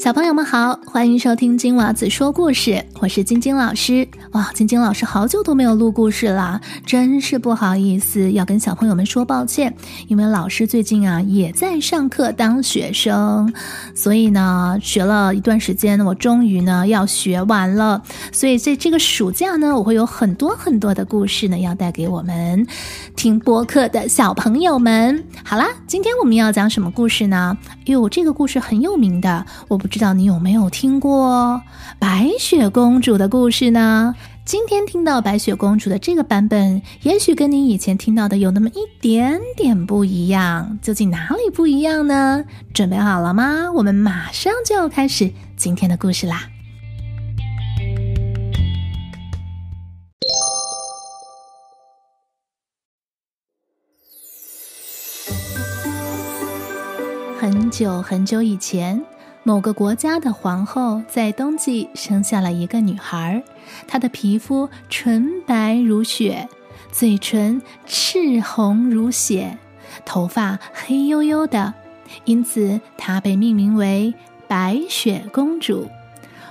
小朋友们好，欢迎收听金娃子说故事，我是晶晶老师。哇，晶晶老师好久都没有录故事啦，真是不好意思，要跟小朋友们说抱歉。因为老师最近啊也在上课当学生，所以呢学了一段时间，我终于呢要学完了。所以在这个暑假呢，我会有很多很多的故事呢要带给我们听播客的小朋友们。好啦，今天我们要讲什么故事呢？哟，这个故事很有名的，我不知道你有没有听过白雪公主的故事呢？今天听到白雪公主的这个版本，也许跟你以前听到的有那么一点点不一样。究竟哪里不一样呢？准备好了吗？我们马上就要开始今天的故事啦！很久很久以前，某个国家的皇后在冬季生下了一个女孩。她的皮肤纯白如雪，嘴唇赤红如血，头发黑黝黝的，因此她被命名为白雪公主。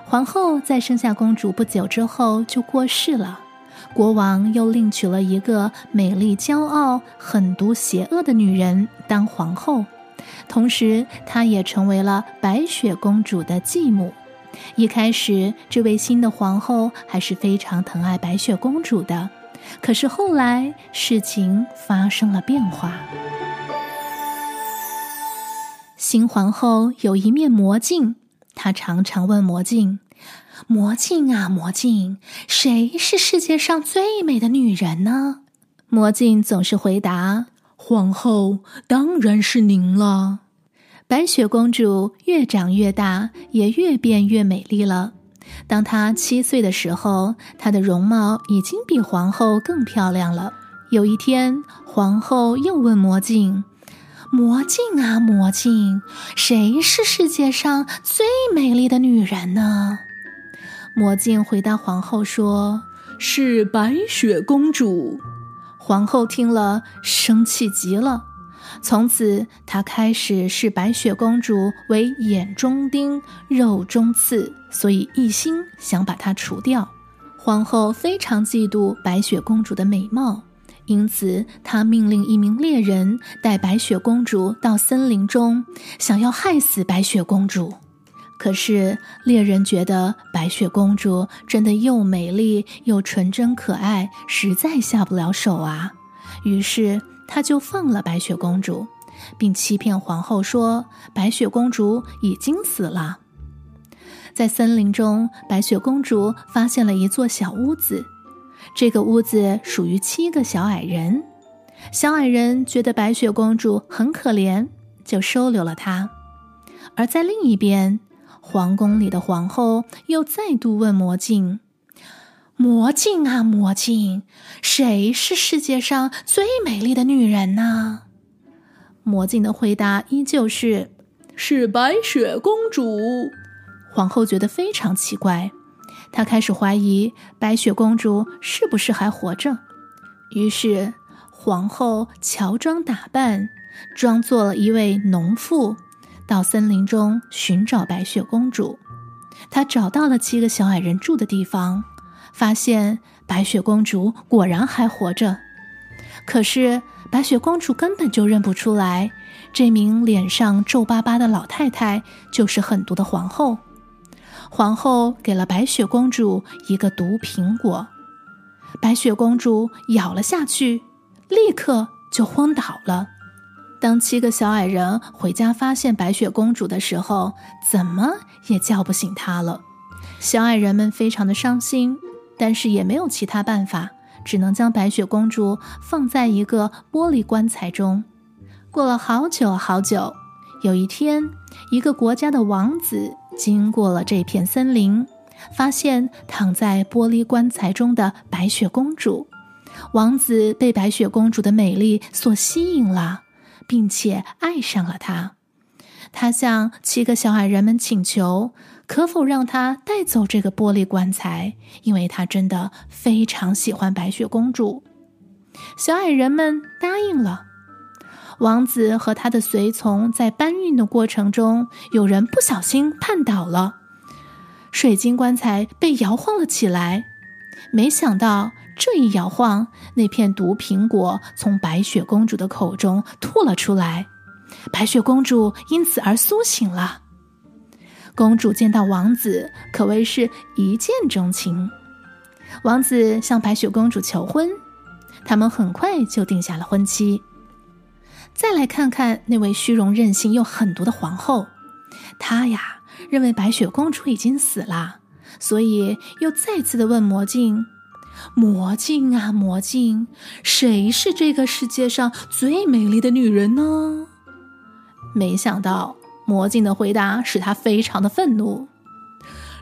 皇后在生下公主不久之后就过世了，国王又另娶了一个美丽骄傲、狠毒邪恶的女人当皇后。同时，她也成为了白雪公主的继母。一开始，这位新的皇后还是非常疼爱白雪公主的。可是后来，事情发生了变化。新皇后有一面魔镜，她常常问魔镜：“魔镜啊，魔镜，谁是世界上最美的女人呢？”魔镜总是回答。皇后当然是您了。白雪公主越长越大，也越变越美丽了。当她七岁的时候，她的容貌已经比皇后更漂亮了。有一天，皇后又问魔镜：“魔镜啊，魔镜，谁是世界上最美丽的女人呢？”魔镜回答皇后说：“是白雪公主。”皇后听了，生气极了。从此，她开始视白雪公主为眼中钉、肉中刺，所以一心想把她除掉。皇后非常嫉妒白雪公主的美貌，因此她命令一名猎人带白雪公主到森林中，想要害死白雪公主。可是猎人觉得白雪公主真的又美丽又纯真可爱，实在下不了手啊。于是他就放了白雪公主，并欺骗皇后说白雪公主已经死了。在森林中，白雪公主发现了一座小屋子，这个屋子属于七个小矮人。小矮人觉得白雪公主很可怜，就收留了她。而在另一边，皇宫里的皇后又再度问魔镜：“魔镜啊，魔镜，谁是世界上最美丽的女人呢？”魔镜的回答依旧是：“是白雪公主。”皇后觉得非常奇怪，她开始怀疑白雪公主是不是还活着。于是，皇后乔装打扮，装作了一位农妇。到森林中寻找白雪公主，他找到了七个小矮人住的地方，发现白雪公主果然还活着。可是白雪公主根本就认不出来，这名脸上皱巴巴的老太太就是狠毒的皇后。皇后给了白雪公主一个毒苹果，白雪公主咬了下去，立刻就昏倒了。当七个小矮人回家发现白雪公主的时候，怎么也叫不醒她了。小矮人们非常的伤心，但是也没有其他办法，只能将白雪公主放在一个玻璃棺材中。过了好久好久，有一天，一个国家的王子经过了这片森林，发现躺在玻璃棺材中的白雪公主。王子被白雪公主的美丽所吸引了。并且爱上了她，他向七个小矮人们请求，可否让他带走这个玻璃棺材，因为他真的非常喜欢白雪公主。小矮人们答应了。王子和他的随从在搬运的过程中，有人不小心绊倒了，水晶棺材被摇晃了起来。没想到这一摇晃，那片毒苹果从白雪公主的口中吐了出来，白雪公主因此而苏醒了。公主见到王子，可谓是一见钟情。王子向白雪公主求婚，他们很快就定下了婚期。再来看看那位虚荣、任性又狠毒的皇后，她呀认为白雪公主已经死了，所以又再次的问魔镜：“魔镜啊，魔镜，谁是这个世界上最美丽的女人呢？”没想到魔镜的回答使他非常的愤怒：“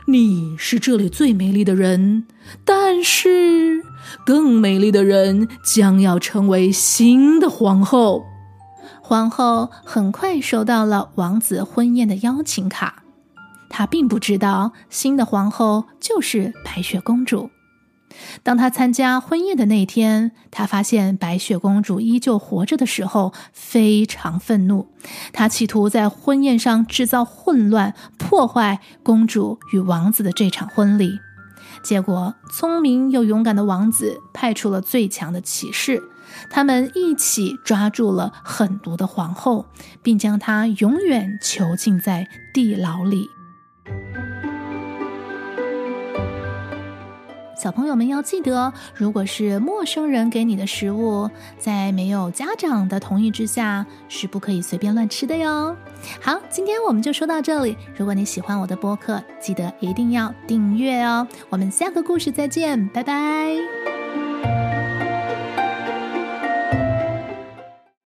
你是这里最美丽的人，但是更美丽的人将要成为新的皇后。”皇后很快收到了王子婚宴的邀请卡，她并不知道新的皇后就是白雪公主。当他参加婚宴的那天，他发现白雪公主依旧活着的时候，非常愤怒。他企图在婚宴上制造混乱，破坏公主与王子的这场婚礼。结果，聪明又勇敢的王子派出了最强的骑士。他们一起抓住了狠毒的皇后，并将她永远囚禁在地牢里。小朋友们要记得，如果是陌生人给你的食物，在没有家长的同意之下，是不可以随便乱吃的哟。好，今天我们就说到这里。如果你喜欢我的播客，记得一定要订阅哦。我们下个故事再见，拜拜。